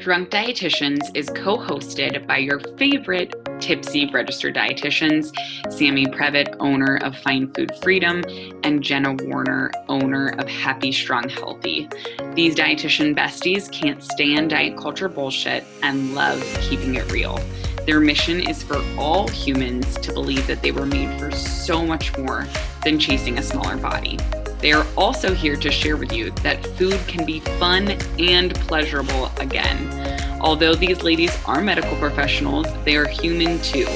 Drunk Dietitians is co hosted by your favorite tipsy registered dietitians Sammy Previtt, owner of Fine Food Freedom, and Jenna Warner, owner of Happy Strong Healthy. These dietitian besties can't stand diet culture bullshit and love keeping it real. Their mission is for all humans to believe that they were made for so much more than chasing a smaller body. They are also here to share with you that food can be fun and pleasurable again. Although these ladies are medical professionals, they are human too.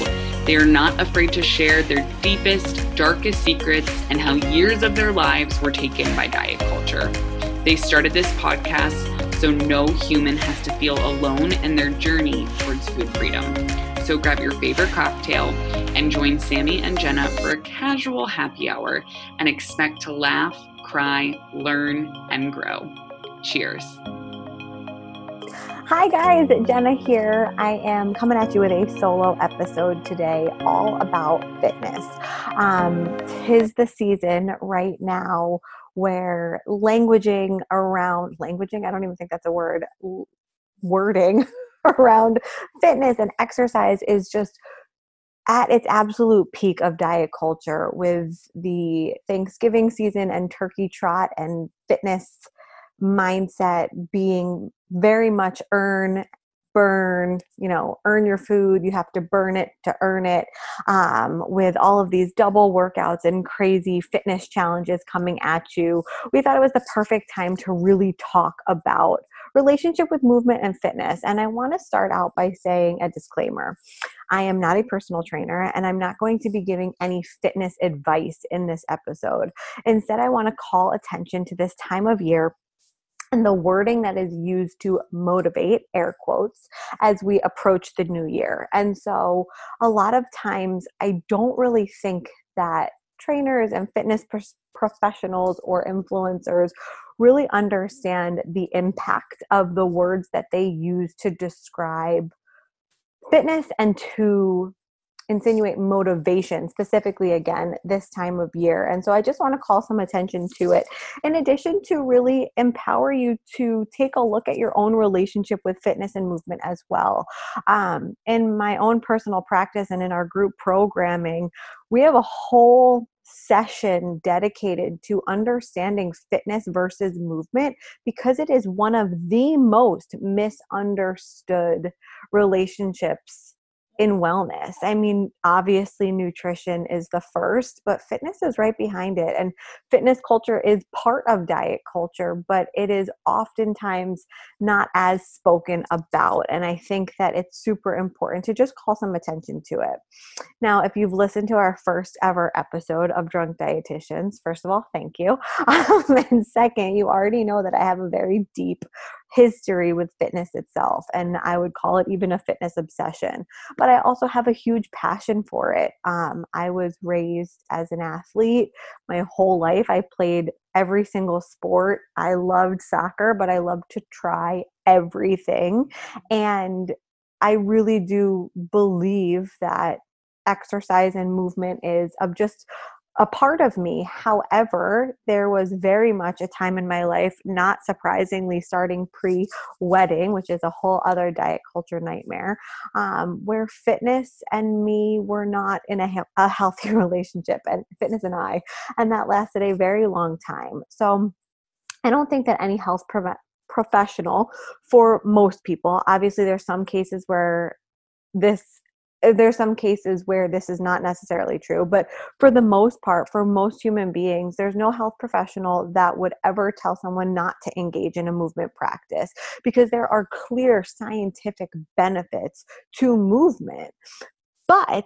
They are not afraid to share their deepest, darkest secrets and how years of their lives were taken by diet culture. They started this podcast so no human has to feel alone in their journey towards food freedom. So grab your favorite cocktail and join Sammy and Jenna for a casual happy hour and expect to laugh, cry, learn, and grow. Cheers. Hi guys, Jenna here. I am coming at you with a solo episode today all about fitness. Um, tis the season right now where languaging around languaging, I don't even think that's a word, wording around fitness and exercise is just at its absolute peak of diet culture with the Thanksgiving season and turkey trot and fitness mindset being very much earn burn you know earn your food. You have to burn it to earn it um, with all of these double workouts and crazy fitness challenges coming at you. We thought it was the perfect time to really talk about relationship with movement and fitness. And I want to start out by saying a disclaimer I am not a personal trainer, and I'm not going to be giving any fitness advice in this episode. Instead, I want to call attention to this time of year and the wording that is used to motivate, air quotes, as we approach the new year. And so, a lot of times, I don't really think that trainers and fitness professionals or influencers really understand the impact of the words that they use to describe fitness and to insinuate motivation specifically again this time of year. And so i just want to call some attention to it. In addition to really empower you to take a look at your own relationship with fitness and movement as well. Um, in my own personal practice and in our group programming we have a whole session dedicated to understanding fitness versus movement because it is one of the most misunderstood relationships in wellness. I mean, obviously, nutrition is the first, but fitness is right behind it. And fitness culture is part of diet culture, but it is oftentimes not as spoken about. And I think that it's super important to just call some attention to it. Now, if you've listened to our first ever episode of Drunk Dietitians, first of all, thank you. Um, and second, you already know that I have a very deep history with fitness itself. And I would call it even a fitness obsession. But I also have a huge passion for it. Um, I was raised as an athlete my whole life. I played every single sport. I loved soccer, but I loved to try everything. And I really do believe that exercise and movement is of just a part of me. However, there was very much a time in my life, not surprisingly, starting pre wedding, which is a whole other diet culture nightmare, um, where fitness and me were not in a, a healthy relationship, and fitness and I, and that lasted a very long time. So, I don't think that any health professional, for most people, obviously, there's some cases where this Uh, there's some cases where this is not necessarily true, but for the most part, for most human beings, there's no health professional that would ever tell someone not to engage in a movement practice because there are clear scientific benefits to movement. But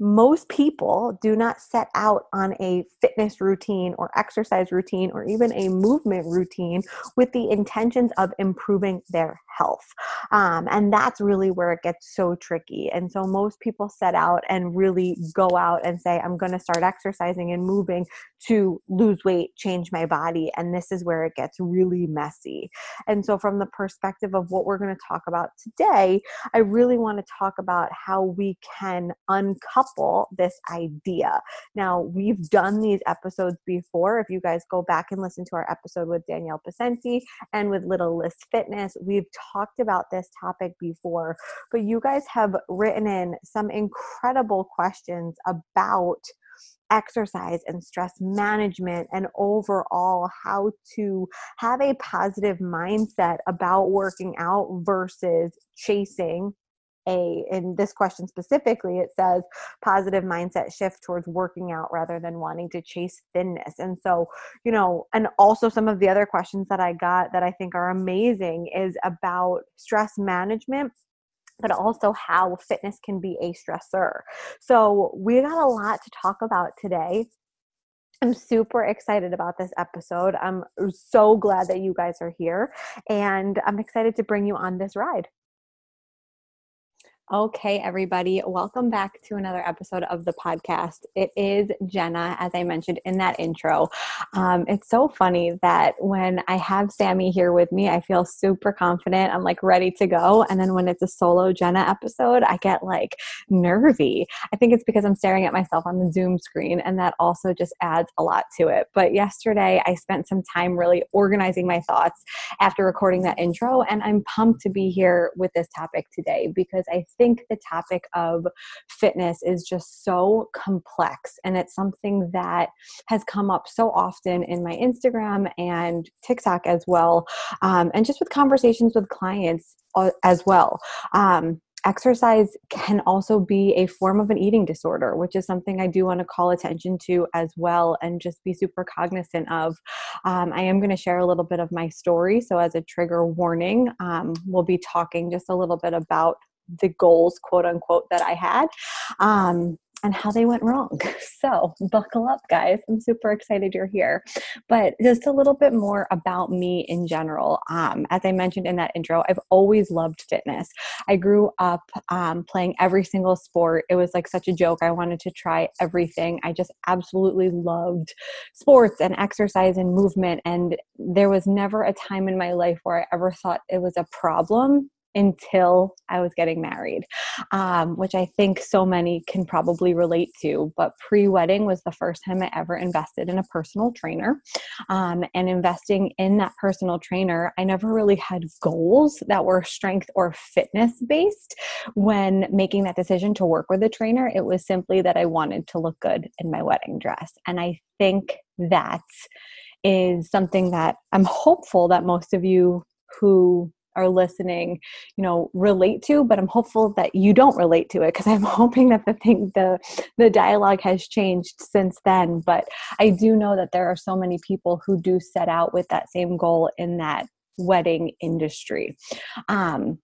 most people do not set out on a fitness routine or exercise routine or even a movement routine with the intentions of improving their health. Um, and that's really where it gets so tricky. And so most people set out and really go out and say, I'm going to start exercising and moving to lose weight, change my body. And this is where it gets really messy. And so, from the perspective of what we're going to talk about today, I really want to talk about how we can uncouple couple this idea. Now, we've done these episodes before. If you guys go back and listen to our episode with Danielle Pacenti and with Little List Fitness, we've talked about this topic before, but you guys have written in some incredible questions about exercise and stress management and overall how to have a positive mindset about working out versus chasing a in this question specifically it says positive mindset shift towards working out rather than wanting to chase thinness and so you know and also some of the other questions that i got that i think are amazing is about stress management but also how fitness can be a stressor. So, we got a lot to talk about today. I'm super excited about this episode. I'm so glad that you guys are here, and I'm excited to bring you on this ride. Okay, everybody, welcome back to another episode of the podcast. It is Jenna, as I mentioned in that intro. Um, it's so funny that when I have Sammy here with me, I feel super confident. I'm like ready to go. And then when it's a solo Jenna episode, I get like nervy. I think it's because I'm staring at myself on the Zoom screen, and that also just adds a lot to it. But yesterday, I spent some time really organizing my thoughts after recording that intro, and I'm pumped to be here with this topic today because I think the topic of fitness is just so complex and it's something that has come up so often in my Instagram and TikTok as well, um, and just with conversations with clients uh, as well. Um, exercise can also be a form of an eating disorder, which is something I do want to call attention to as well and just be super cognizant of. Um, I am going to share a little bit of my story. So, as a trigger warning, um, we'll be talking just a little bit about the goals, quote unquote, that I had. Um, and how they went wrong. So, buckle up, guys. I'm super excited you're here. But just a little bit more about me in general. Um, as I mentioned in that intro, I've always loved fitness. I grew up um, playing every single sport. It was like such a joke. I wanted to try everything. I just absolutely loved sports and exercise and movement. And there was never a time in my life where I ever thought it was a problem until I was getting married, um, which I think so many can probably relate to. But pre wedding was the first time I ever invested in a personal trainer. Um, and investing in that personal trainer, I never really had goals that were strength or fitness based when making that decision to work with a trainer. It was simply that I wanted to look good in my wedding dress. And I think that is something that I'm hopeful that most of you who are listening you know relate to but i'm hopeful that you don't relate to it because i'm hoping that the thing the the dialogue has changed since then. But i do know that there are so many people who do set out with that same goal in that wedding industry. Um,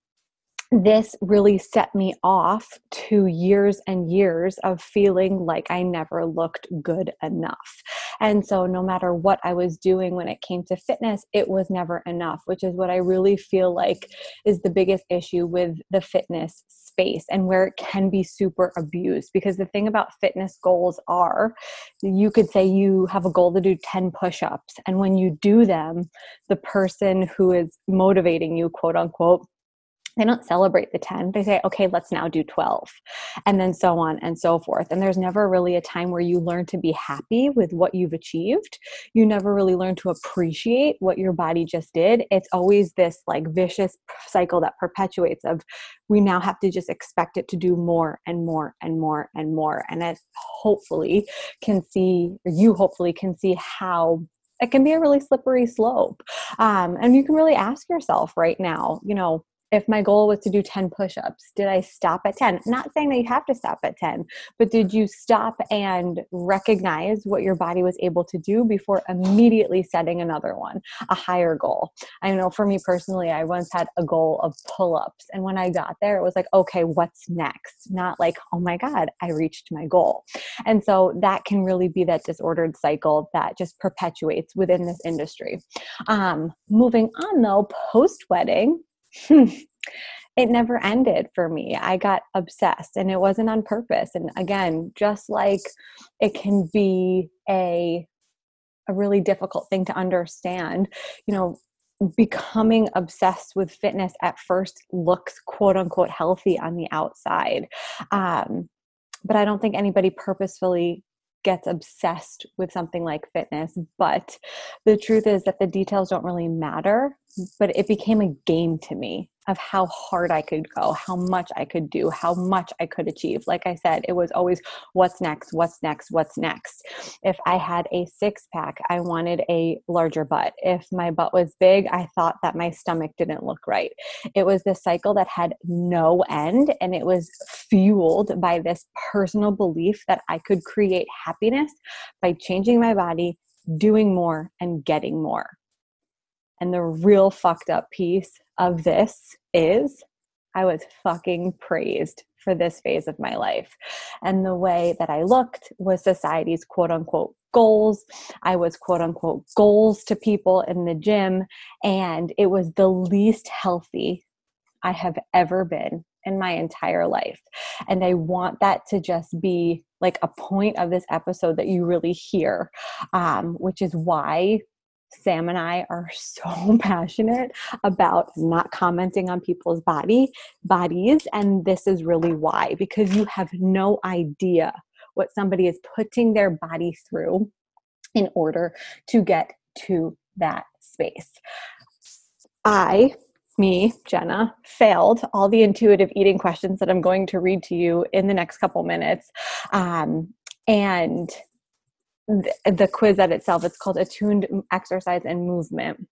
this really set me off to years and years of feeling like I never looked good enough. And so, no matter what I was doing when it came to fitness, it was never enough, which is what I really feel like is the biggest issue with the fitness space and where it can be super abused. Because the thing about fitness goals are you could say you have a goal to do 10 push ups, and when you do them, the person who is motivating you, quote unquote, they don't celebrate the 10 they say okay let's now do 12 and then so on and so forth. And there's never really a time where you learn to be happy with what you've achieved. You never really learn to appreciate what your body just did. It's always this like vicious cycle that perpetuates of we now have to just expect it to do more and more and more and more. And it hopefully can see you hopefully can see how it can be a really slippery slope. Um, and you can really ask yourself right now you know if my goal was to do 10 push ups, did I stop at 10? Not saying that you have to stop at 10, but did you stop and recognize what your body was able to do before immediately setting another one, a higher goal? I know for me personally, I once had a goal of pull ups. And when I got there, it was like, okay, what's next? Not like, oh my God, I reached my goal. And so that can really be that disordered cycle that just perpetuates within this industry. Um, moving on though, post wedding, it never ended for me. I got obsessed and it wasn't on purpose. And again, just like it can be a a really difficult thing to understand, you know, becoming obsessed with fitness at first looks quote unquote healthy on the outside. Um, but I don't think anybody purposefully gets obsessed with something like fitness. But the truth is that the details don't really matter. But it became a game to me of how hard I could go, how much I could do, how much I could achieve. Like I said, it was always what's next, what's next, what's next. If I had a six pack, I wanted a larger butt. If my butt was big, I thought that my stomach didn't look right. It was this cycle that had no end, and it was fueled by this personal belief that I could create happiness by changing my body, doing more, and getting more. And the real fucked up piece of this is I was fucking praised for this phase of my life. And the way that I looked was society's quote unquote goals. I was quote unquote goals to people in the gym. And it was the least healthy I have ever been in my entire life. And I want that to just be like a point of this episode that you really hear, um, which is why Sam and I are so passionate about not commenting on people's body bodies and this is really why because you have no idea what somebody is putting their body through in order to get to that space. I me, Jenna, failed all the intuitive eating questions that I'm going to read to you in the next couple minutes. Um, and the, the quiz at itself, it's called Attuned Exercise and Movement.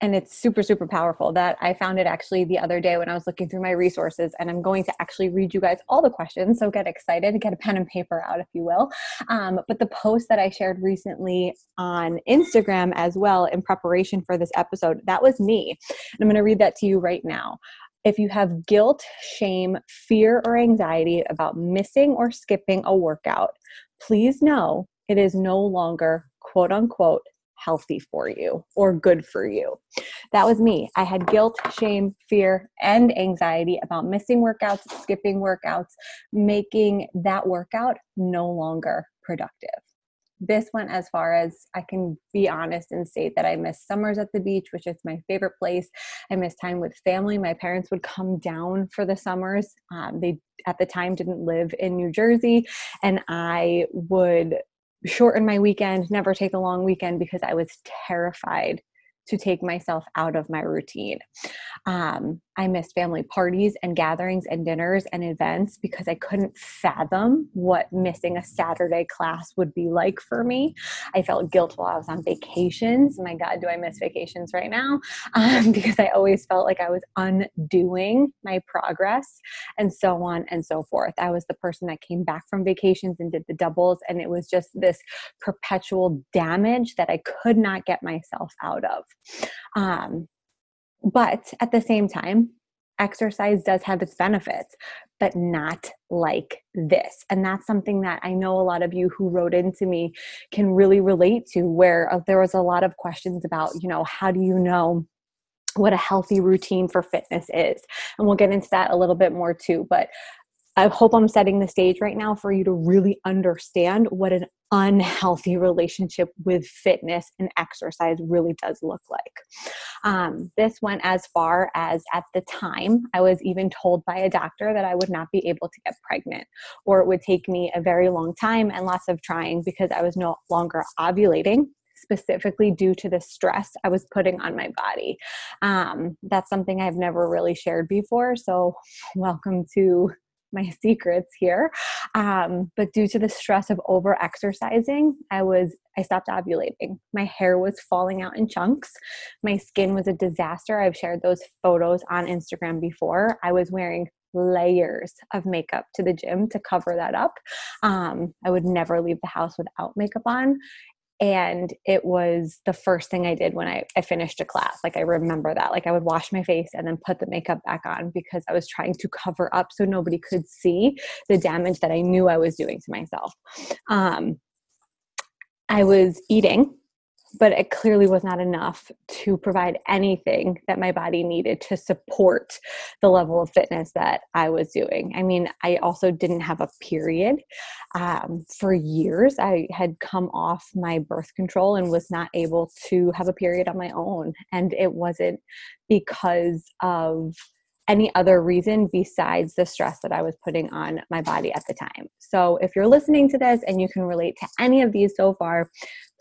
And it's super super powerful. That i found it actually the other day when i was looking through my resources and i'm going to actually read you guys all the questions so get excited get a pen and paper out if you will. Um, but the post that i shared recently on instagram as well in preparation for this episode that was me. And i'm going to read that to you right now. If you have guilt, shame, fear, or anxiety about missing or skipping a workout, please know it is no longer quote unquote healthy for you or good for you. That was me. I had guilt, shame, fear, and anxiety about missing workouts, skipping workouts, making that workout no longer productive. This went as far as I can be honest and state that I miss summers at the beach, which is my favorite place. I miss time with family. My parents would come down for the summers. Um, they at the time didn't live in New Jersey, and I would shorten my weekend, never take a long weekend because I was terrified to take myself out of my routine. Um, I missed family parties and gatherings and dinners and events because I couldn't fathom what missing a Saturday class would be like for me. I felt guilt while I was on vacations. My God, do I miss vacations right now? Um, because I always felt like I was undoing my progress and so on and so forth. I was the person that came back from vacations and did the doubles, and it was just this perpetual damage that I could not get myself out of. Um, but at the same time, exercise does have its benefits, but not like this. And that's something that I know a lot of you who wrote into me can really relate to, where uh, there was a lot of questions about, you know, how do you know? what a healthy routine for fitness is. And we'll get into that a little bit more too. But I hope I'm setting the stage right now for you to really understand what an unhealthy relationship with fitness and exercise really does look like. Um, this went as far as at the time, I was even told by a doctor that I would not be able to get pregnant, or it would take me a very long time and lots of trying because I was no longer ovulating specifically due to the stress I was putting on my body. Um, that's something I've never really shared before. So, welcome to my secrets here. Um, but due to the stress of over exercising, I was I stopped ovulating. My hair was falling out in chunks. My skin was a disaster. I've shared those photos on Instagram before. I was wearing layers of makeup to the gym to cover that up. Um, I would never leave the house without makeup on and it was the first thing i did when I, I finished a class. Like i remember that. Like i would wash my face and then put the makeup back on because i was trying to cover up so nobody could see the damage that i knew i was doing to myself. Um, i was eating but it clearly was not enough to provide anything that my body needed to support the level of fitness that I was doing. I mean, I also didn't have a period. Um, for years, I had come off my birth control and was not able to have a period on my own. And it wasn't because of any other reason besides the stress that I was putting on my body at the time. So, if you're listening to this and you can relate to any of these so far,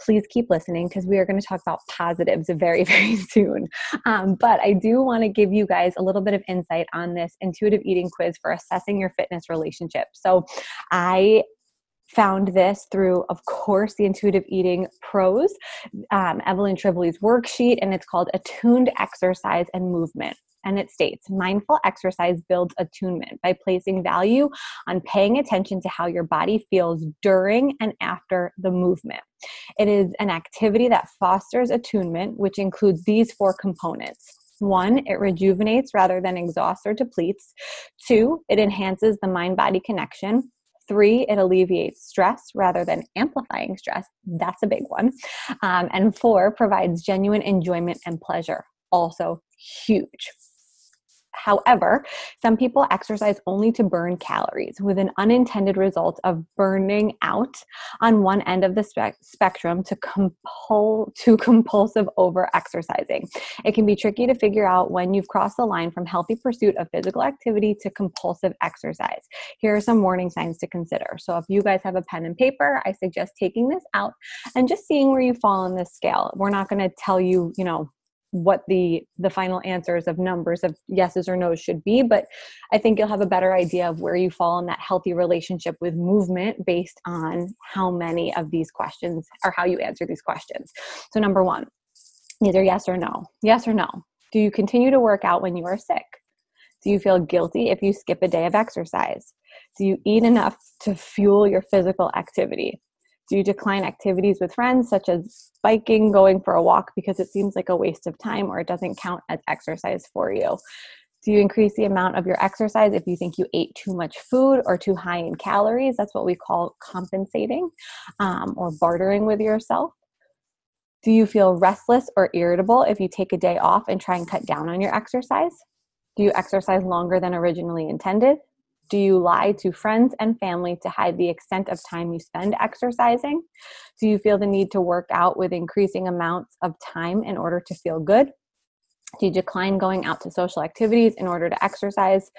please keep listening because we are going to talk about positives very, very soon. Um, but I do want to give you guys a little bit of insight on this intuitive eating quiz for assessing your fitness relationship. So, I found this through, of course, the Intuitive Eating Pros, um, Evelyn Tribole worksheet, and it's called Attuned Exercise and Movement. And it states mindful exercise builds attunement by placing value on paying attention to how your body feels during and after the movement. It is an activity that fosters attunement, which includes these four components. One, it rejuvenates rather than exhausts or depletes. Two, it enhances the mind body connection. Three, it alleviates stress rather than amplifying stress. That's a big one. Um, and four, provides genuine enjoyment and pleasure. Also huge. However, some people exercise only to burn calories with an unintended result of burning out on one end of the spe- spectrum to, compul- to compulsive over exercising. It can be tricky to figure out when you've crossed the line from healthy pursuit of physical activity to compulsive exercise. Here are some warning signs to consider. So, if you guys have a pen and paper, I suggest taking this out and just seeing where you fall on this scale. We're not going to tell you, you know, what the the final answers of numbers of yeses or nos should be but i think you'll have a better idea of where you fall in that healthy relationship with movement based on how many of these questions or how you answer these questions. So number one either yes or no. Yes or no. Do you continue to work out when you are sick? Do you feel guilty if you skip a day of exercise? Do you eat enough to fuel your physical activity do you decline activities with friends, such as biking, going for a walk, because it seems like a waste of time or it doesn't count as exercise for you? Do you increase the amount of your exercise if you think you ate too much food or too high in calories? That's what we call compensating um, or bartering with yourself. Do you feel restless or irritable if you take a day off and try and cut down on your exercise? Do you exercise longer than originally intended? Do you lie to friends and family to hide the extent of time you spend exercising? Do you feel the need to work out with increasing amounts of time in order to feel good? Do you decline going out to social activities in order to exercise?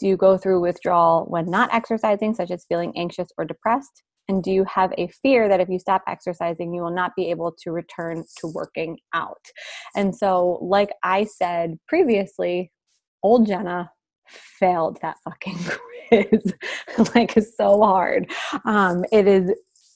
Do you go through withdrawal when not exercising, such as feeling anxious or depressed? And do you have a fear that if you stop exercising, you will not be able to return to working out? And so, like I said previously, old Jenna failed that fucking quiz like so hard um, it is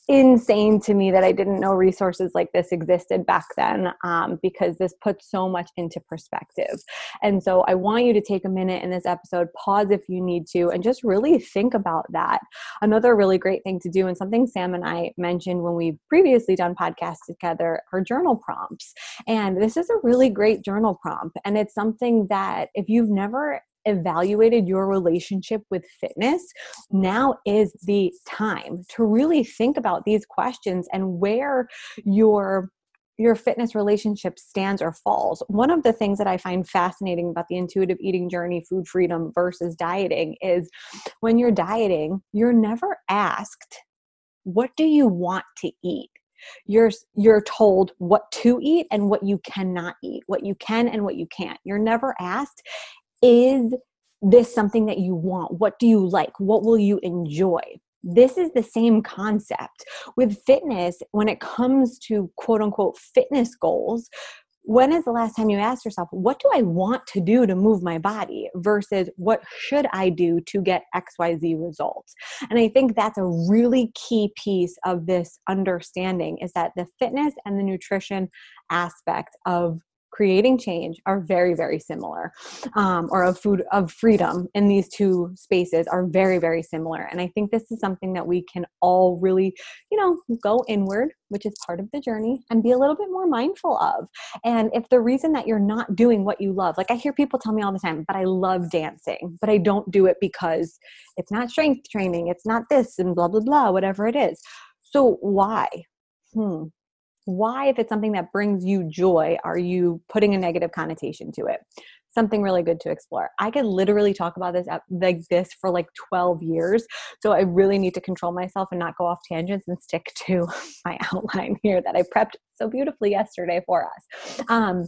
insane to me that I didn't know resources like this existed back then um, because this puts so much into perspective. And so I want you to take a minute in this episode, pause if you need to, and just really think about that. Another really great thing to do, and something Sam and I mentioned when we've previously done podcasts together, are journal prompts. And this is a really great journal prompt. And it's something that if you've never evaluated your relationship with fitness, now is the time to really think about these questions and where your your fitness relationship stands or falls. One of the things that I find fascinating about the intuitive eating journey, food freedom versus dieting is when you're dieting, you're never asked, what do you want to eat? You're you're told what to eat and what you cannot eat, what you can and what you can't. You're never asked is this something that you want? What do you like? What will you enjoy? This is the same concept with fitness when it comes to quote unquote fitness goals. When is the last time you asked yourself, what do I want to do to move my body versus what should I do to get XYZ results? And I think that's a really key piece of this understanding is that the fitness and the nutrition aspect of creating change are very very similar um, or of food of freedom in these two spaces are very very similar. And i think this is something that we can all really you know go inward which is part of the journey and be a little bit more mindful of. And if the reason that you're not doing what you love like i hear people tell me all the time but i love dancing but i don't do it because it's not strength training it's not this and blah blah blah whatever it is. So why? Hmm why if it's something that brings you joy are you putting a negative connotation to it something really good to explore i could literally talk about this like this for like 12 years so i really need to control myself and not go off tangents and stick to my outline here that i prepped so beautifully yesterday for us um,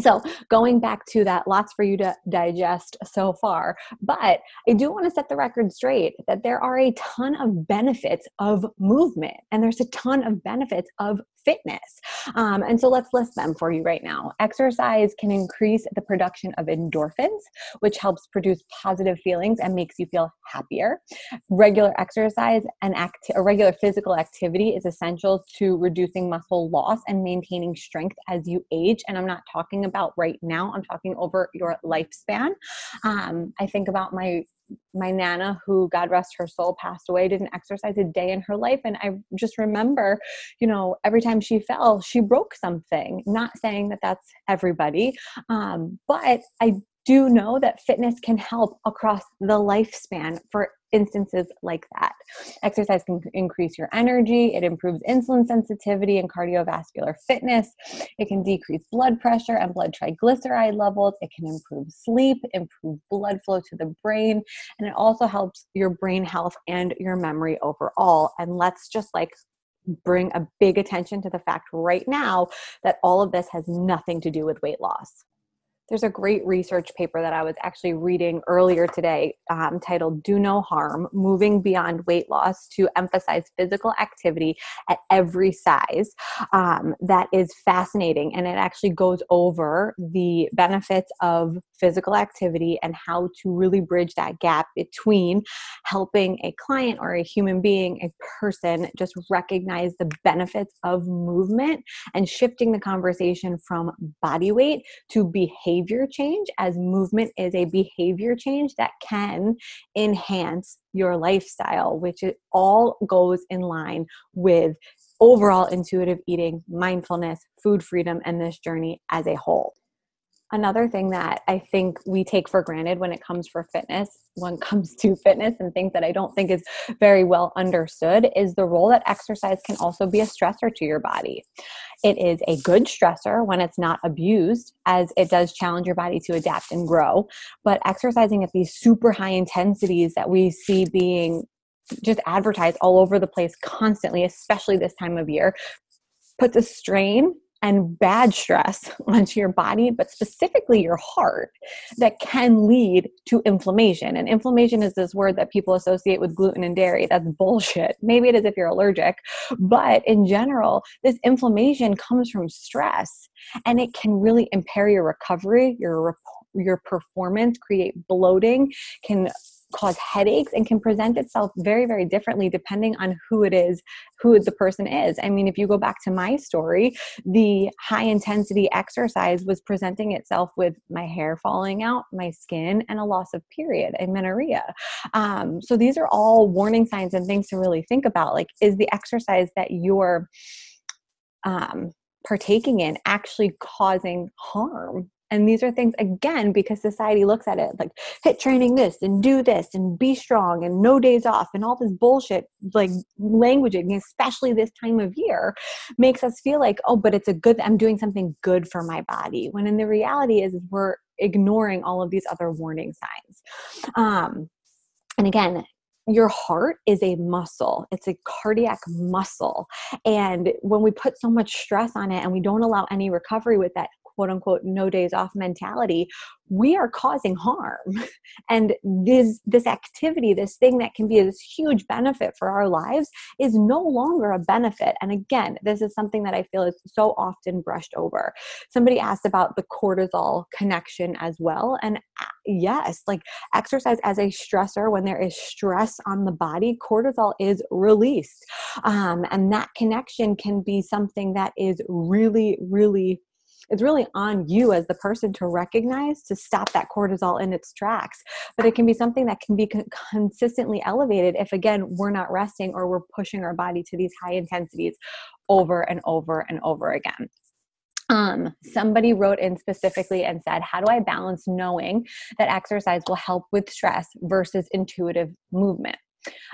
So, going back to that, lots for you to digest so far. But I do want to set the record straight that there are a ton of benefits of movement, and there's a ton of benefits of fitness. Um, and so let's list them for you right now. Exercise can increase the production of endorphins, which helps produce positive feelings and makes you feel happier. Regular exercise and act- a regular physical activity is essential to reducing muscle loss and maintaining strength as you age. And I'm not talking about right now, I'm talking over your lifespan. Um, I think about my my nana who god rest her soul passed away didn't exercise a day in her life. And i just remember you know every time she fell she broke something. Not saying that that's everybody um, but i do know that fitness can help across the lifespan for instances like that. Exercise can increase your energy, it improves insulin sensitivity and cardiovascular fitness, it can decrease blood pressure and blood triglyceride levels, it can improve sleep, improve blood flow to the brain, and it also helps your brain health and your memory overall. And let's just like bring a big attention to the fact right now that all of this has nothing to do with weight loss there's a great research paper that I was actually reading earlier today um, titled Do No Harm Moving Beyond Weight Loss to Emphasize Physical Activity at Every Size. Um, that is fascinating. And it actually goes over the benefits of physical activity and how to really bridge that gap between helping a client or a human being, a person, just recognize the benefits of movement and shifting the conversation from body weight to behavior behavior change, as movement is a behavior change that can enhance your lifestyle, which it all goes in line with overall intuitive eating, mindfulness, food freedom, and this journey as a whole. Another thing that I think we take for granted when it comes for fitness, when it comes to fitness and things that I don't think is very well understood is the role that exercise can also be a stressor to your body. It is a good stressor when it's not abused as it does challenge your body to adapt and grow, but exercising at these super high intensities that we see being just advertised all over the place constantly, especially this time of year, puts a strain and bad stress onto your body, but specifically your heart, that can lead to inflammation. And inflammation is this word that people associate with gluten and dairy. That's bullshit. Maybe it is if you're allergic, but in general, this inflammation comes from stress and it can really impair your recovery, your your performance, create bloating, can cause headaches and can present itself very very differently depending on who it is who the person is. I mean if you go back to my story the high intensity exercise was presenting itself with my hair falling out my skin and a loss of period amenorrhea um, so these are all warning signs and things to really think about like is the exercise that you're um, partaking in actually causing harm and these are things, again, because society looks at it like HIIT training this and do this and be strong and no days off and all this bullshit, like languaging, especially this time of year, makes us feel like, oh, but it's a good, I'm doing something good for my body. When in the reality is, we're ignoring all of these other warning signs. Um, and again, your heart is a muscle it's a cardiac muscle and when we put so much stress on it and we don't allow any recovery with that quote unquote no days off mentality we are causing harm. And this this activity this thing that can be this huge benefit for our lives is no longer a benefit. And again this is something that i feel is so often brushed over. Somebody asked about the cortisol connection as well. And uh, yes like exercise as a stressor when there is stress on the body cortisol is released. Um, and that connection can be something that is really really it's really on you as the person to recognize to stop that cortisol in its tracks. But it can be something that can be consistently elevated if again we're not resting or we're pushing our body to these high intensities over and over and over again. Um, somebody wrote in specifically and said, How do I balance knowing that exercise will help with stress versus intuitive movement?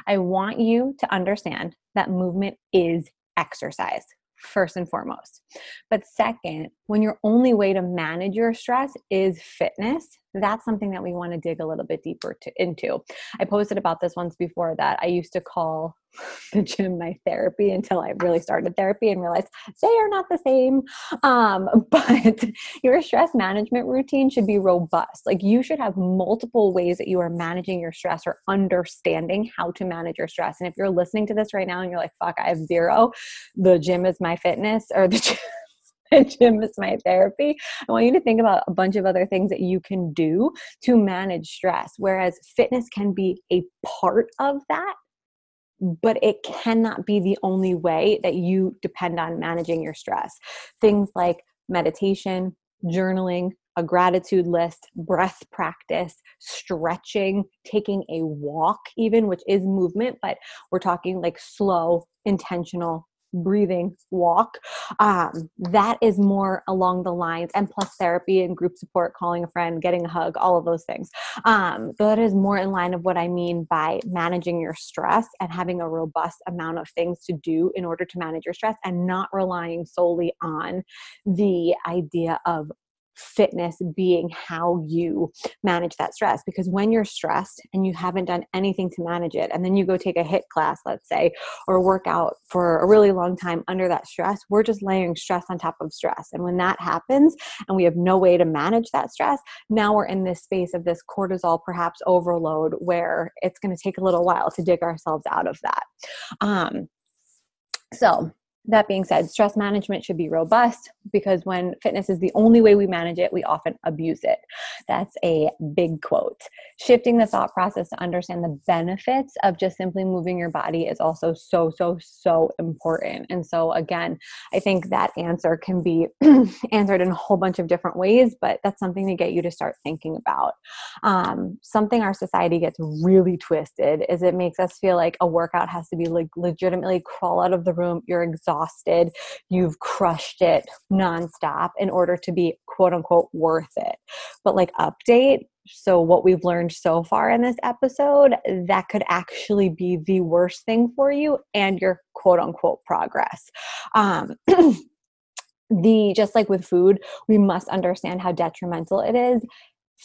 I want you to understand that movement is exercise first and foremost. But second, when your only way to manage your stress is fitness, that's something that we want to dig a little bit deeper to, into. I posted about this once before that I used to call the gym my therapy until I really started therapy and realized they are not the same. Um, but your stress management routine should be robust. Like you should have multiple ways that you are managing your stress or understanding how to manage your stress. And if you're listening to this right now and you're like, fuck, I have zero, the gym is my fitness or the gym. gym is my therapy. I want you to think about a bunch of other things that you can do to manage stress. Whereas fitness can be a part of that, but it cannot be the only way that you depend on managing your stress. Things like meditation, journaling, a gratitude list, breath practice, stretching, taking a walk, even, which is movement, but we're talking like slow, intentional breathing walk um, that is more along the lines and plus therapy and group support calling a friend getting a hug all of those things. Um, that is more in line of what i mean by managing your stress and having a robust amount of things to do in order to manage your stress and not relying solely on the idea of fitness being how you manage that stress. Because when you're stressed and you haven't done anything to manage it and then you go take a HIIT class let's say or work out for a really long time under that stress we're just layering stress on top of stress. And when that happens and we have no way to manage that stress now we're in this space of this cortisol perhaps overload where it's going to take a little while to dig ourselves out of that. Um, so that being said, stress management should be robust because when fitness is the only way we manage it, we often abuse it. That's a big quote. Shifting the thought process to understand the benefits of just simply moving your body is also so, so, so important. And so, again, I think that answer can be answered in a whole bunch of different ways, but that's something to get you to start thinking about. Um, something our society gets really twisted is it makes us feel like a workout has to be like legitimately crawl out of the room. You're exhausted exhausted, you've crushed it nonstop in order to be quote unquote worth it. But like update, so what we've learned so far in this episode, that could actually be the worst thing for you and your quote unquote progress. Um, the just like with food, we must understand how detrimental it is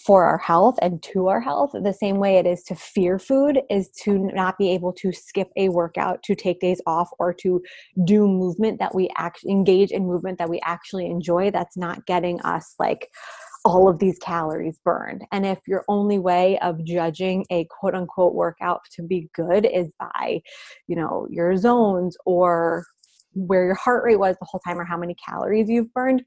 for our health and to our health the same way it is to fear food is to not be able to skip a workout to take days off or to do movement that we actually engage in movement that we actually enjoy that's not getting us like all of these calories burned. And if your only way of judging a quote unquote workout to be good is by, you know, your zones or where your heart rate was the whole time or how many calories you've burned,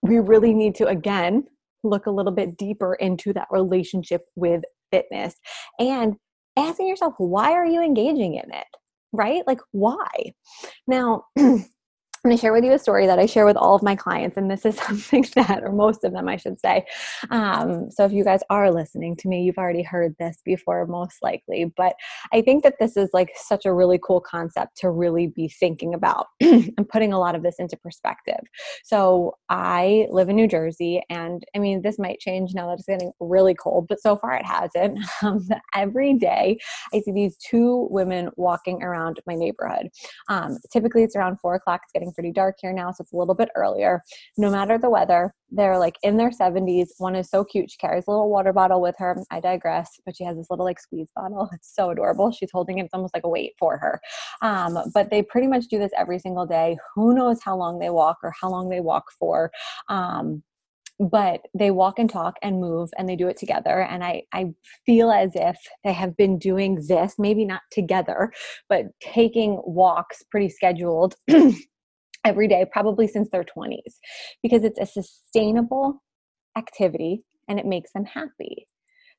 we really need to, again, look a little bit deeper into that relationship with fitness and asking yourself, why are you engaging in it? Right? Like, why? Now, I'm going to share with you a story that I share with all of my clients, and this is something that, or most of them, I should say. Um, so, if you guys are listening to me, you've already heard this before, most likely. But I think that this is like such a really cool concept to really be thinking about and putting a lot of this into perspective. So, I live in New Jersey, and I mean, this might change now that it's getting really cold, but so far it hasn't. Um, every day, I see these two women walking around my neighborhood. Um, typically, it's around four o'clock. It's getting pretty dark here now, so it's a little bit earlier. No matter the weather, they're like in their 70s. One is so cute. She carries a little water bottle with her. I digress, but she has this little like squeeze bottle. It's so adorable. She's holding it. It's almost like a weight for her. Um, but they pretty much do this every single day. Who knows how long they walk or how long they walk for. Um, but they walk and talk and move and they do it together and i i feel as if they have been doing this maybe not together but taking walks pretty scheduled every day, probably since their 20s, because it's a sustainable activity and it makes them happy.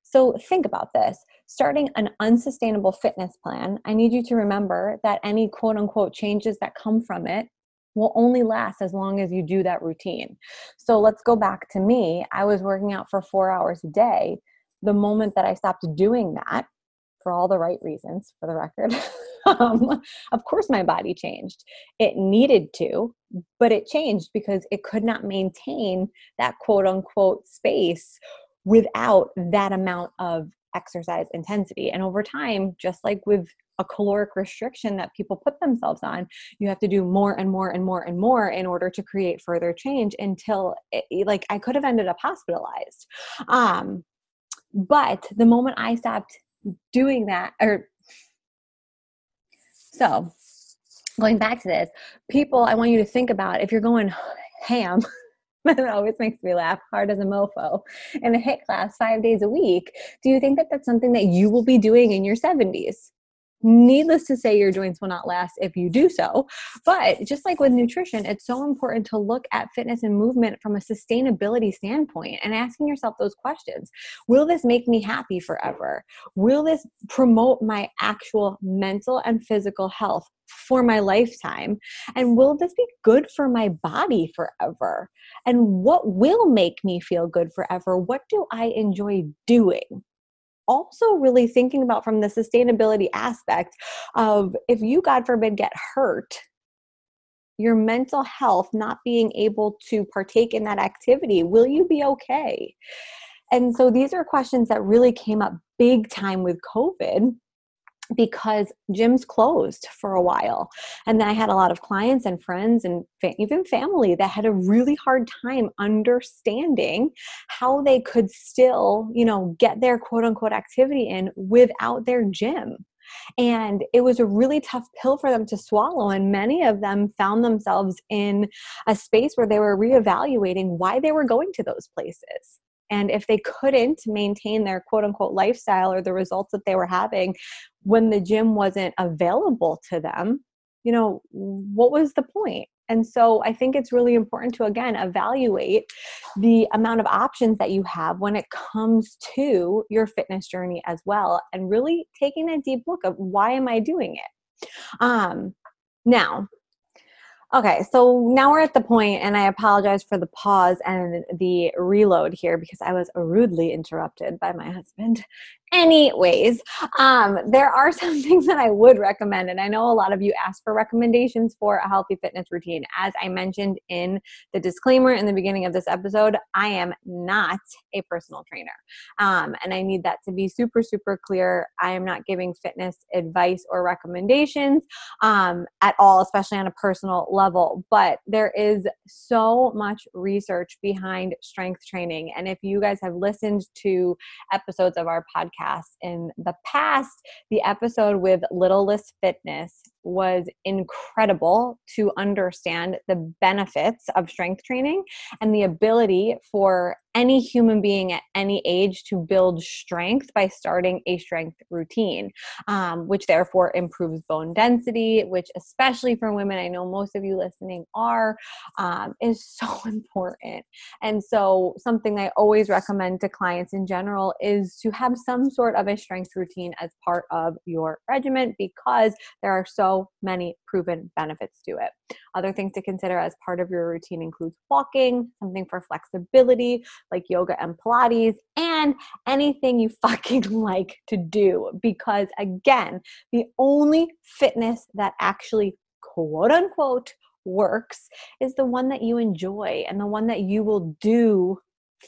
So think about this. Starting an unsustainable fitness plan, I need you to remember that any quote unquote changes that come from it will only last as long as you do that routine. So let's go back to me. I was working out for four hours a day. The moment that I stopped doing that, for all the right reasons, for the record, um, of course my body changed. It needed to, but it changed because it could not maintain that quote unquote space without that amount of exercise intensity. And over time, just like with a caloric restriction that people put themselves on, you have to do more and more and more and more in order to create further change until it, like I could have ended up hospitalized. Um, but the moment I stopped doing that or So, going back to this, people, I want you to think about if you're going ham. that always makes me laugh hard as a mofo in a HIIT class five days a week. Do you think that that's something that you will be doing in your 70s? Needless to say, your joints will not last if you do so. But just like with nutrition, it's so important to look at fitness and movement from a sustainability standpoint and asking yourself those questions Will this make me happy forever? Will this promote my actual mental and physical health for my lifetime? And will this be good for my body forever? And what will make me feel good forever? What do I enjoy doing? Also really thinking about from the sustainability aspect of if you god forbid get hurt your mental health not being able to partake in that activity will you be okay? And so these are questions that really came up big time with covid because gyms closed for a while. And then I had a lot of clients and friends and fa- even family that had a really hard time understanding how they could still, you know, get their quote unquote activity in without their gym. And it was a really tough pill for them to swallow. And many of them found themselves in a space where they were reevaluating why they were going to those places. And if they couldn't maintain their quote unquote lifestyle or the results that they were having when the gym wasn't available to them, you know, what was the point? And so I think it's really important to again evaluate the amount of options that you have when it comes to your fitness journey as well and really taking a deep look of why am I doing it? Um now, Okay, so now we're at the point, and I apologize for the pause and the reload here because I was rudely interrupted by my husband anyways um, there are some things that i would recommend and i know a lot of you asked for recommendations for a healthy fitness routine. As i mentioned in the disclaimer in the beginning of this episode i am not a personal trainer um, and i need that to be super super clear. I am not giving fitness advice or recommendations um, at all especially on a personal level but there is so much research behind strength training and if you guys have listened to episodes of our podcast podcast in the past, the episode with Littlest Fitness was incredible to understand the benefits of strength training and the ability for any human being at any age to build strength by starting a strength routine, um, which therefore improves bone density, which, especially for women, I know most of you listening are, um, is so important. And so, something I always recommend to clients in general is to have some sort of a strength routine as part of your regimen because there are so many proven benefits to it. Other things to consider as part of your routine includes walking, something for flexibility like yoga and Pilates, and anything you fucking like to do. Because again, the only fitness that actually quote unquote works is the one that you enjoy and the one that you will do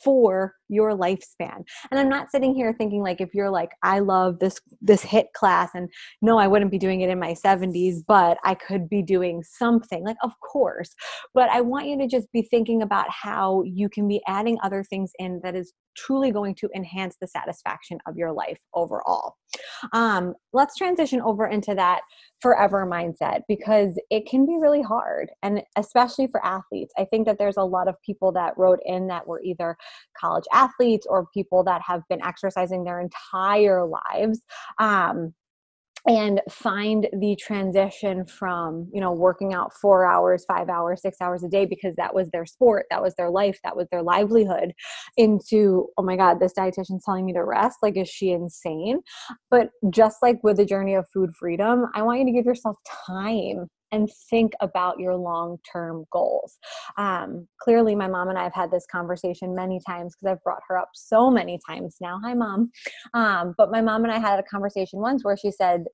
for your lifespan. And i'm not sitting here thinking like if you're like i love this this HIIT class and no i wouldn't be doing it in my 70s but i could be doing something like of course. But i want you to just be thinking about how you can be adding other things in that is truly going to enhance the satisfaction of your life overall. Um, let's transition over into that forever mindset because it can be really hard. And especially for athletes i think that there's a lot of people that wrote in that were either college athletes or people that have been exercising their entire lives um, and find the transition from you know working out four hours five hours six hours a day because that was their sport that was their life that was their livelihood into oh my god this dietitian's telling me to rest like is she insane? But just like with the journey of food freedom i want you to give yourself time and think about your long term goals. Um, clearly, my mom and I have had this conversation many times because I've brought her up so many times now. Hi, mom. Um, but my mom and I had a conversation once where she said,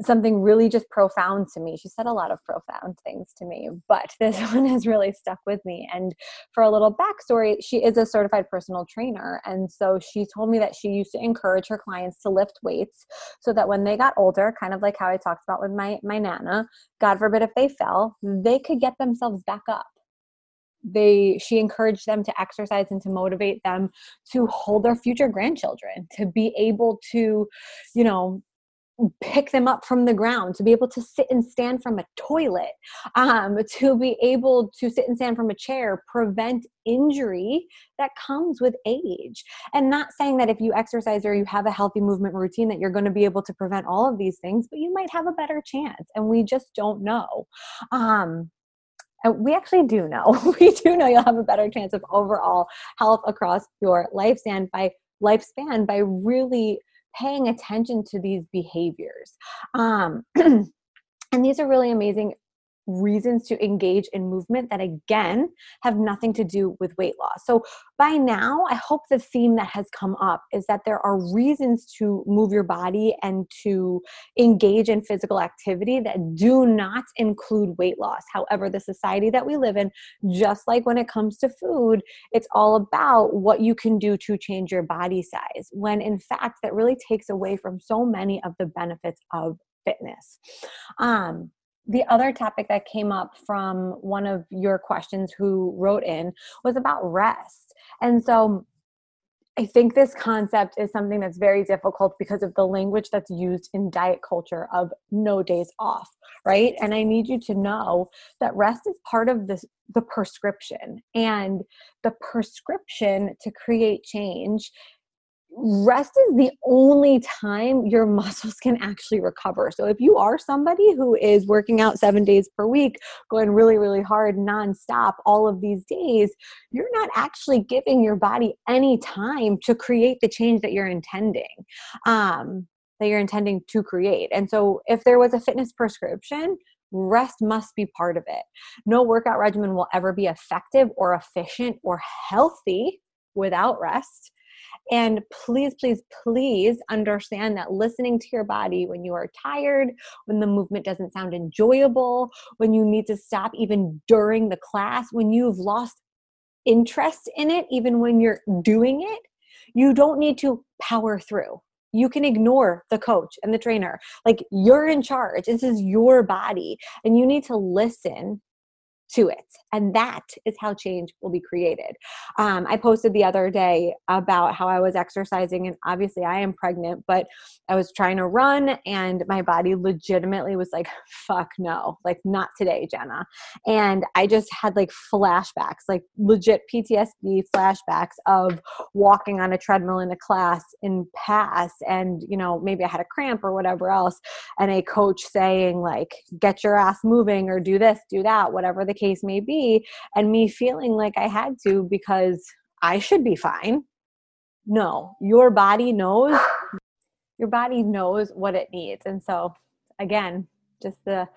something really just profound to me. She said a lot of profound things to me, but this one has really stuck with me. And for a little backstory, she is a certified personal trainer. And so she told me that she used to encourage her clients to lift weights so that when they got older, kind of like how I talked about with my, my Nana, God forbid if they fell, they could get themselves back up they she encouraged them to exercise and to motivate them to hold their future grandchildren to be able to you know pick them up from the ground, to be able to sit and stand from a toilet, um, to be able to sit and stand from a chair, prevent injury that comes with age. And not saying that if you exercise or you have a healthy movement routine that you're going to be able to prevent all of these things, but you might have a better chance. And we just don't know. Um, we actually do know. we do know you'll have a better chance of overall health across your lifespan by lifespan by really paying attention to these behaviors. Um, and these are really amazing reasons to engage in movement that again have nothing to do with weight loss. So by now, I hope the theme that has come up is that there are reasons to move your body and to engage in physical activity that do not include weight loss. However, the society that we live in, just like when it comes to food, it's all about what you can do to change your body size, when in fact, that really takes away from so many of the benefits of fitness. Um, the other topic that came up from one of your questions who wrote in was about rest. And so I think this concept is something that's very difficult because of the language that's used in diet culture of no days off, right? And I need you to know that rest is part of this the prescription. And the prescription to create change rest is the only time your muscles can actually recover. So if you are somebody who is working out seven days per week, going really, really hard nonstop all of these days, you're not actually giving your body any time to create the change that you're intending. Um, that you're intending to create. And so if there was a fitness prescription, rest must be part of it. No workout regimen will ever be effective or efficient or healthy without rest. And please, please, please understand that listening to your body when you are tired, when the movement doesn't sound enjoyable, when you need to stop even during the class, when you've lost interest in it, even when you're doing it, you don't need to power through. You can ignore the coach and the trainer. Like you're in charge. This is your body. And you need to listen to it. And that is how change will be created. Um, I posted the other day about how I was exercising, and obviously I am pregnant, but I was trying to run, and my body legitimately was like, fuck no, like not today, Jenna. And I just had like flashbacks, like legit PTSD flashbacks of walking on a treadmill in a class in pass, and you know, maybe I had a cramp or whatever else, and a coach saying, like, get your ass moving or do this, do that, whatever the case may be, and me feeling like I had to because I should be fine. No, your body knows your body knows what it needs. And so again, just the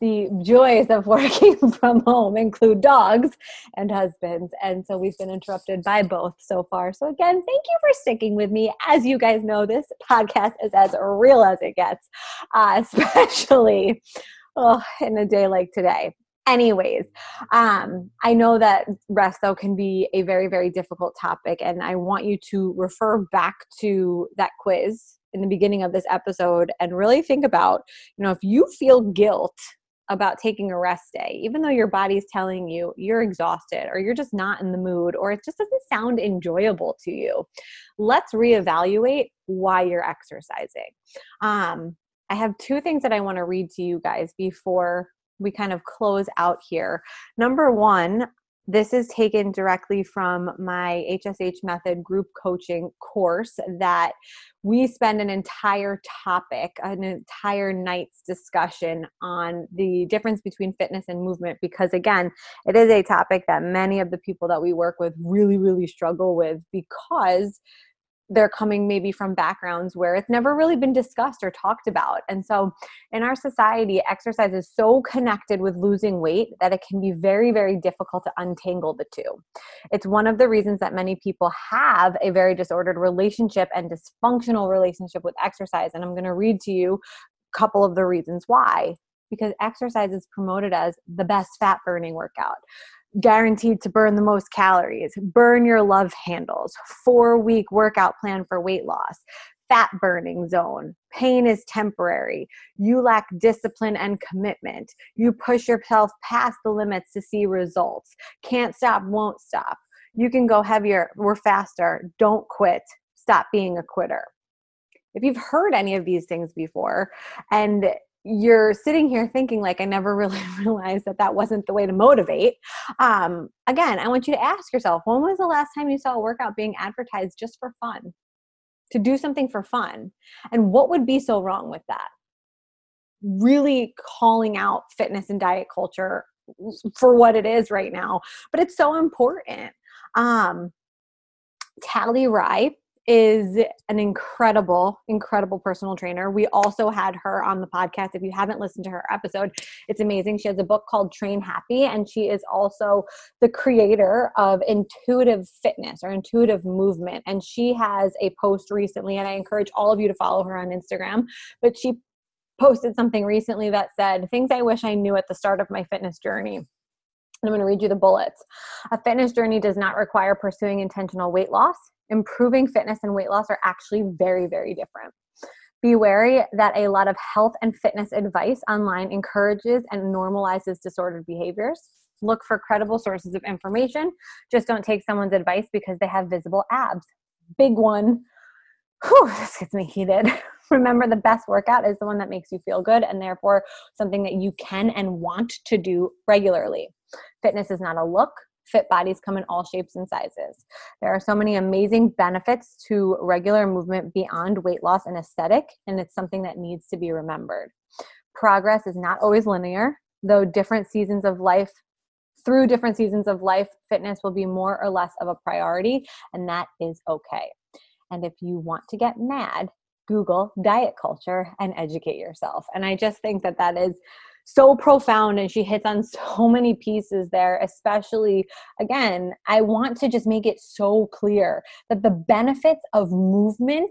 the joys of working from home include dogs and husbands. And so we've been interrupted by both so far. So, again, thank you for sticking with me. As you guys know, this podcast is as real as it gets, uh, especially oh, in a day like today anyways um, i know that rest though can be a very very difficult topic and i want you to refer back to that quiz in the beginning of this episode and really think about you know if you feel guilt about taking a rest day even though your body's telling you you're exhausted or you're just not in the mood or it just doesn't sound enjoyable to you let's reevaluate why you're exercising. Um, i have two things that i want to read to you guys before we kind of close out here. Number one, this is taken directly from my HSH method group coaching course that we spend an entire topic, an entire night's discussion on the difference between fitness and movement because, again, it is a topic that many of the people that we work with really, really struggle with because they're coming maybe from backgrounds where it's never really been discussed or talked about. And so in our society, exercise is so connected with losing weight that it can be very, very difficult to untangle the two. It's one of the reasons that many people have a very disordered relationship and dysfunctional relationship with exercise. And I'm going to read to you a couple of the reasons why. Because exercise is promoted as the best fat burning workout guaranteed to burn the most calories, burn your love handles, four week workout plan for weight loss, fat burning zone. Pain is temporary. You lack discipline and commitment. You push yourself past the limits to see results. Can't stop, won't stop. You can go heavier, we're faster. Don't quit. Stop being a quitter. if you've heard any of these things before and you're sitting here thinking like i never really realized that that wasn't the way to motivate. Um, again i want you to ask yourself when was the last time you saw a workout being advertised just for fun? To do something for fun. And what would be so wrong with that? Really calling out fitness and diet culture for what it is right now. But it's so important. Um, Tally Rye is an incredible, incredible personal trainer. We also had her on the podcast. If you haven't listened to her episode, it's amazing. She has a book called Train Happy, and she is also the creator of intuitive fitness or intuitive movement. And she has a post recently, and I encourage all of you to follow her on Instagram. But she posted something recently that said, Things I wish I knew at the start of my fitness journey. I'm going to read you the bullets. A fitness journey does not require pursuing intentional weight loss. Improving fitness and weight loss are actually very, very different. Be wary that a lot of health and fitness advice online encourages and normalizes disordered behaviors. Look for credible sources of information. Just don't take someone's advice because they have visible abs. Big one. Whew, this gets me heated. Remember, the best workout is the one that makes you feel good and therefore something that you can and want to do regularly. Fitness is not a look. Fit bodies come in all shapes and sizes. There are so many amazing benefits to regular movement beyond weight loss and aesthetic, and it's something that needs to be remembered. Progress is not always linear, though different seasons of life through different seasons of life, fitness will be more or less of a priority, and that is okay. And if you want to get mad, Google diet culture and educate yourself. And I just think that that is so profound and she hits on so many pieces there especially again i want to just make it so clear that the benefits of movement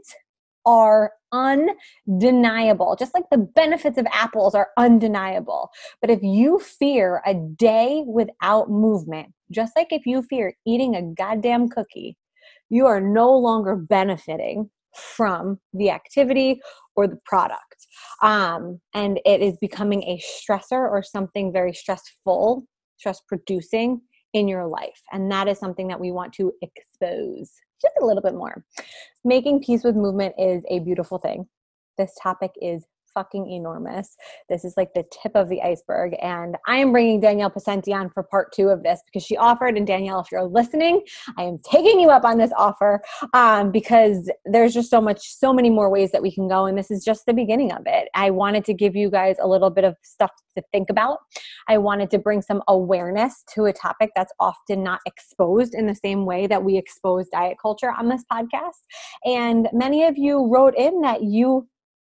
are undeniable just like the benefits of apples are undeniable. But if you fear a day without movement just like if you fear eating a goddamn cookie you are no longer benefiting from the activity or the product. Um, and it is becoming a stressor or something very stressful, stress producing in your life. And that is something that we want to expose just a little bit more. Making peace with movement is a beautiful thing. This topic is fucking enormous. This is like the tip of the iceberg. And I am bringing Danielle Pascente on for part two of this because she offered. And Danielle, if you're listening, I am taking you up on this offer um, because there's just so much, so many more ways that we can go. And this is just the beginning of it. I wanted to give you guys a little bit of stuff to think about. I wanted to bring some awareness to a topic that's often not exposed in the same way that we expose diet culture on this podcast. And many of you wrote in that you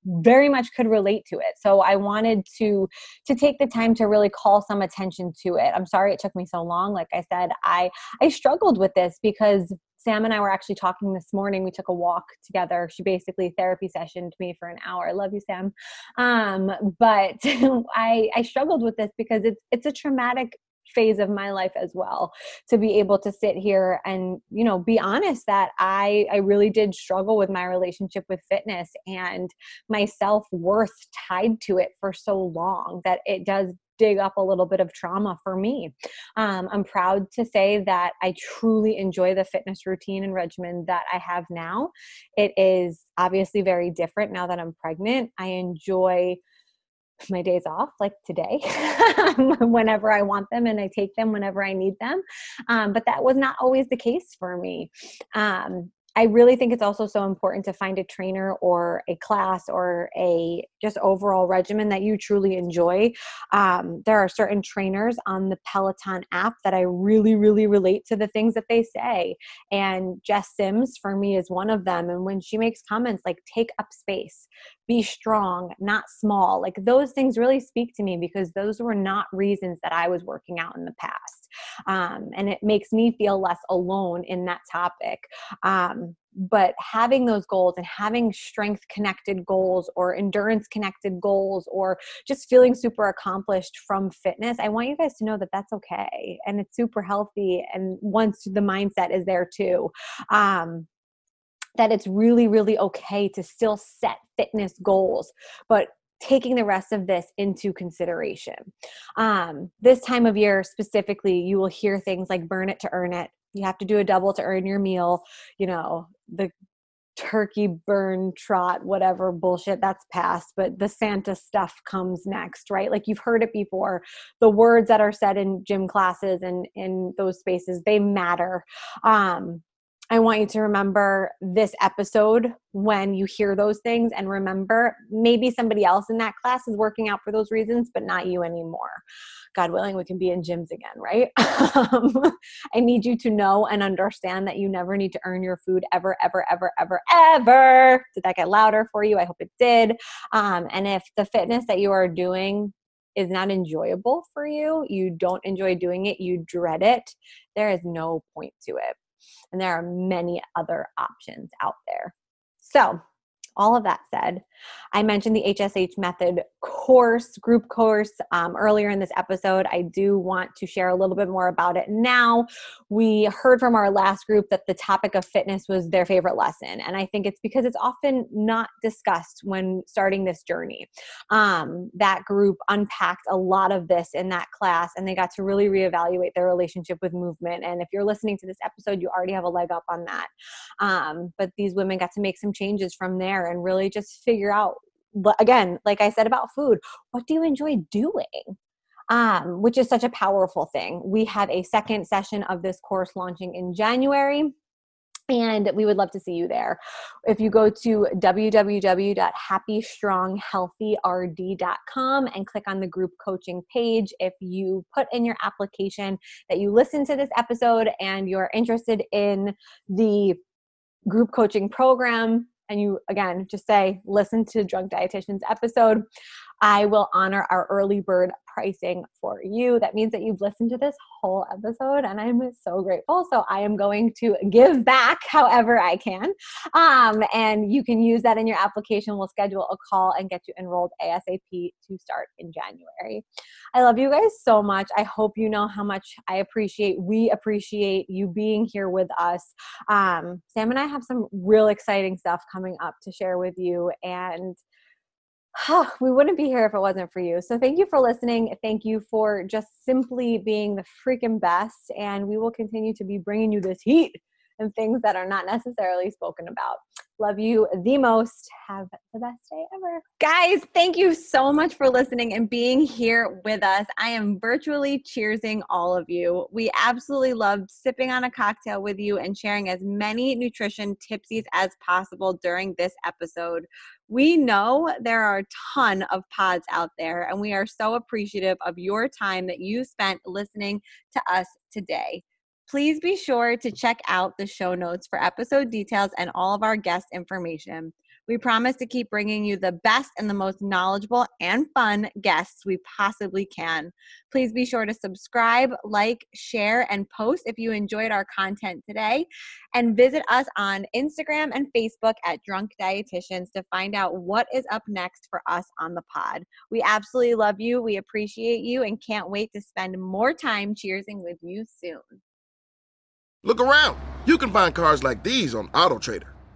very much could relate to it so i wanted to to take the time to really call some attention to it i'm sorry it took me so long like i said i i struggled with this because Sam and I were actually talking this morning. We took a walk together. She basically therapy sessioned me for an hour. I love you, Sam. Um, but I I struggled with this because it's it's a traumatic phase of my life as well to be able to sit here and you know be honest that i i really did struggle with my relationship with fitness and my self-worth tied to it for so long that it does dig up a little bit of trauma for me. Um, I'm proud to say that I truly enjoy the fitness routine and regimen that I have now. It is obviously very different now that I'm pregnant. I enjoy my days off like today whenever i want them and i take them whenever i need them. Um, but that was not always the case for me. Um, I really think it's also so important to find a trainer or a class or a just overall regimen that you truly enjoy. Um, there are certain trainers on the Peloton app that I really, really relate to the things that they say. And Jess Sims, for me, is one of them. And when she makes comments like, take up space, be strong, not small, like those things really speak to me because those were not reasons that I was working out in the past um, and it makes me feel less alone in that topic. Um, but having those goals and having strength connected goals or endurance connected goals or just feeling super accomplished from fitness i want you guys to know that that's okay and it's super healthy and once the mindset is there too um, that it's really really okay to still set fitness goals but taking the rest of this into consideration. Um, this time of year specifically, you will hear things like burn it to earn it. You have to do a double to earn your meal. You know, the turkey burn trot whatever bullshit that's past but the santa stuff comes next right like you've heard it before the words that are said in gym classes and in those spaces they matter um I want you to remember this episode when you hear those things and remember maybe somebody else in that class is working out for those reasons, but not you anymore. God willing, we can be in gyms again, right? Um, I need you to know and understand that you never need to earn your food ever, ever, ever, ever, ever. Did that get louder for you? I hope it did. Um, and if the fitness that you are doing is not enjoyable for you, you don't enjoy doing it, you dread it, there is no point to it. And there are many other options out there. So, all of that said, I mentioned the HSH method course, group course, um, earlier in this episode. I do want to share a little bit more about it now. We heard from our last group that the topic of fitness was their favorite lesson. And I think it's because it's often not discussed when starting this journey. Um, that group unpacked a lot of this in that class, and they got to really reevaluate their relationship with movement. And if you're listening to this episode, you already have a leg up on that. Um, but these women got to make some changes from there and really just figure out again like i said about food what do you enjoy doing um, which is such a powerful thing we have a second session of this course launching in january and we would love to see you there. If you go to www.happystronghealthyrd.com and click on the group coaching page, if you put in your application that you listen to this episode and you're interested in the group coaching program, and you again just say listen to drunk dietitians episode i will honor our early bird pricing for you. That means that you've listened to this whole episode and i'm so grateful. So i am going to give back however i can. Um, and you can use that in your application. We'll schedule a call and get you enrolled asap to start in january. I love you guys so much. I hope you know how much i appreciate we appreciate you being here with us. Um, sam and i have some real exciting stuff coming up to share with you and huh, we wouldn't be here if it wasn't for you. So thank you for listening. Thank you for just simply being the freaking best. And we will continue to be bringing you this heat and things that are not necessarily spoken about. Love you the most. Have the best day ever. Guys, thank you so much for listening and being here with us. I am virtually cheersing all of you. We absolutely loved sipping on a cocktail with you and sharing as many nutrition tipsies as possible during this episode. We know there are a ton of pods out there, and we are so appreciative of your time that you spent listening to us today. Please be sure to check out the show notes for episode details and all of our guest information. We promise to keep bringing you the best and the most knowledgeable and fun guests we possibly can. Please be sure to subscribe, like, share, and post if you enjoyed our content today. And visit us on Instagram and Facebook at Drunk Dietitians to find out what is up next for us on the pod. We absolutely love you. We appreciate you and can't wait to spend more time cheersing with you soon. Look around. You can find cars like these on AutoTrader.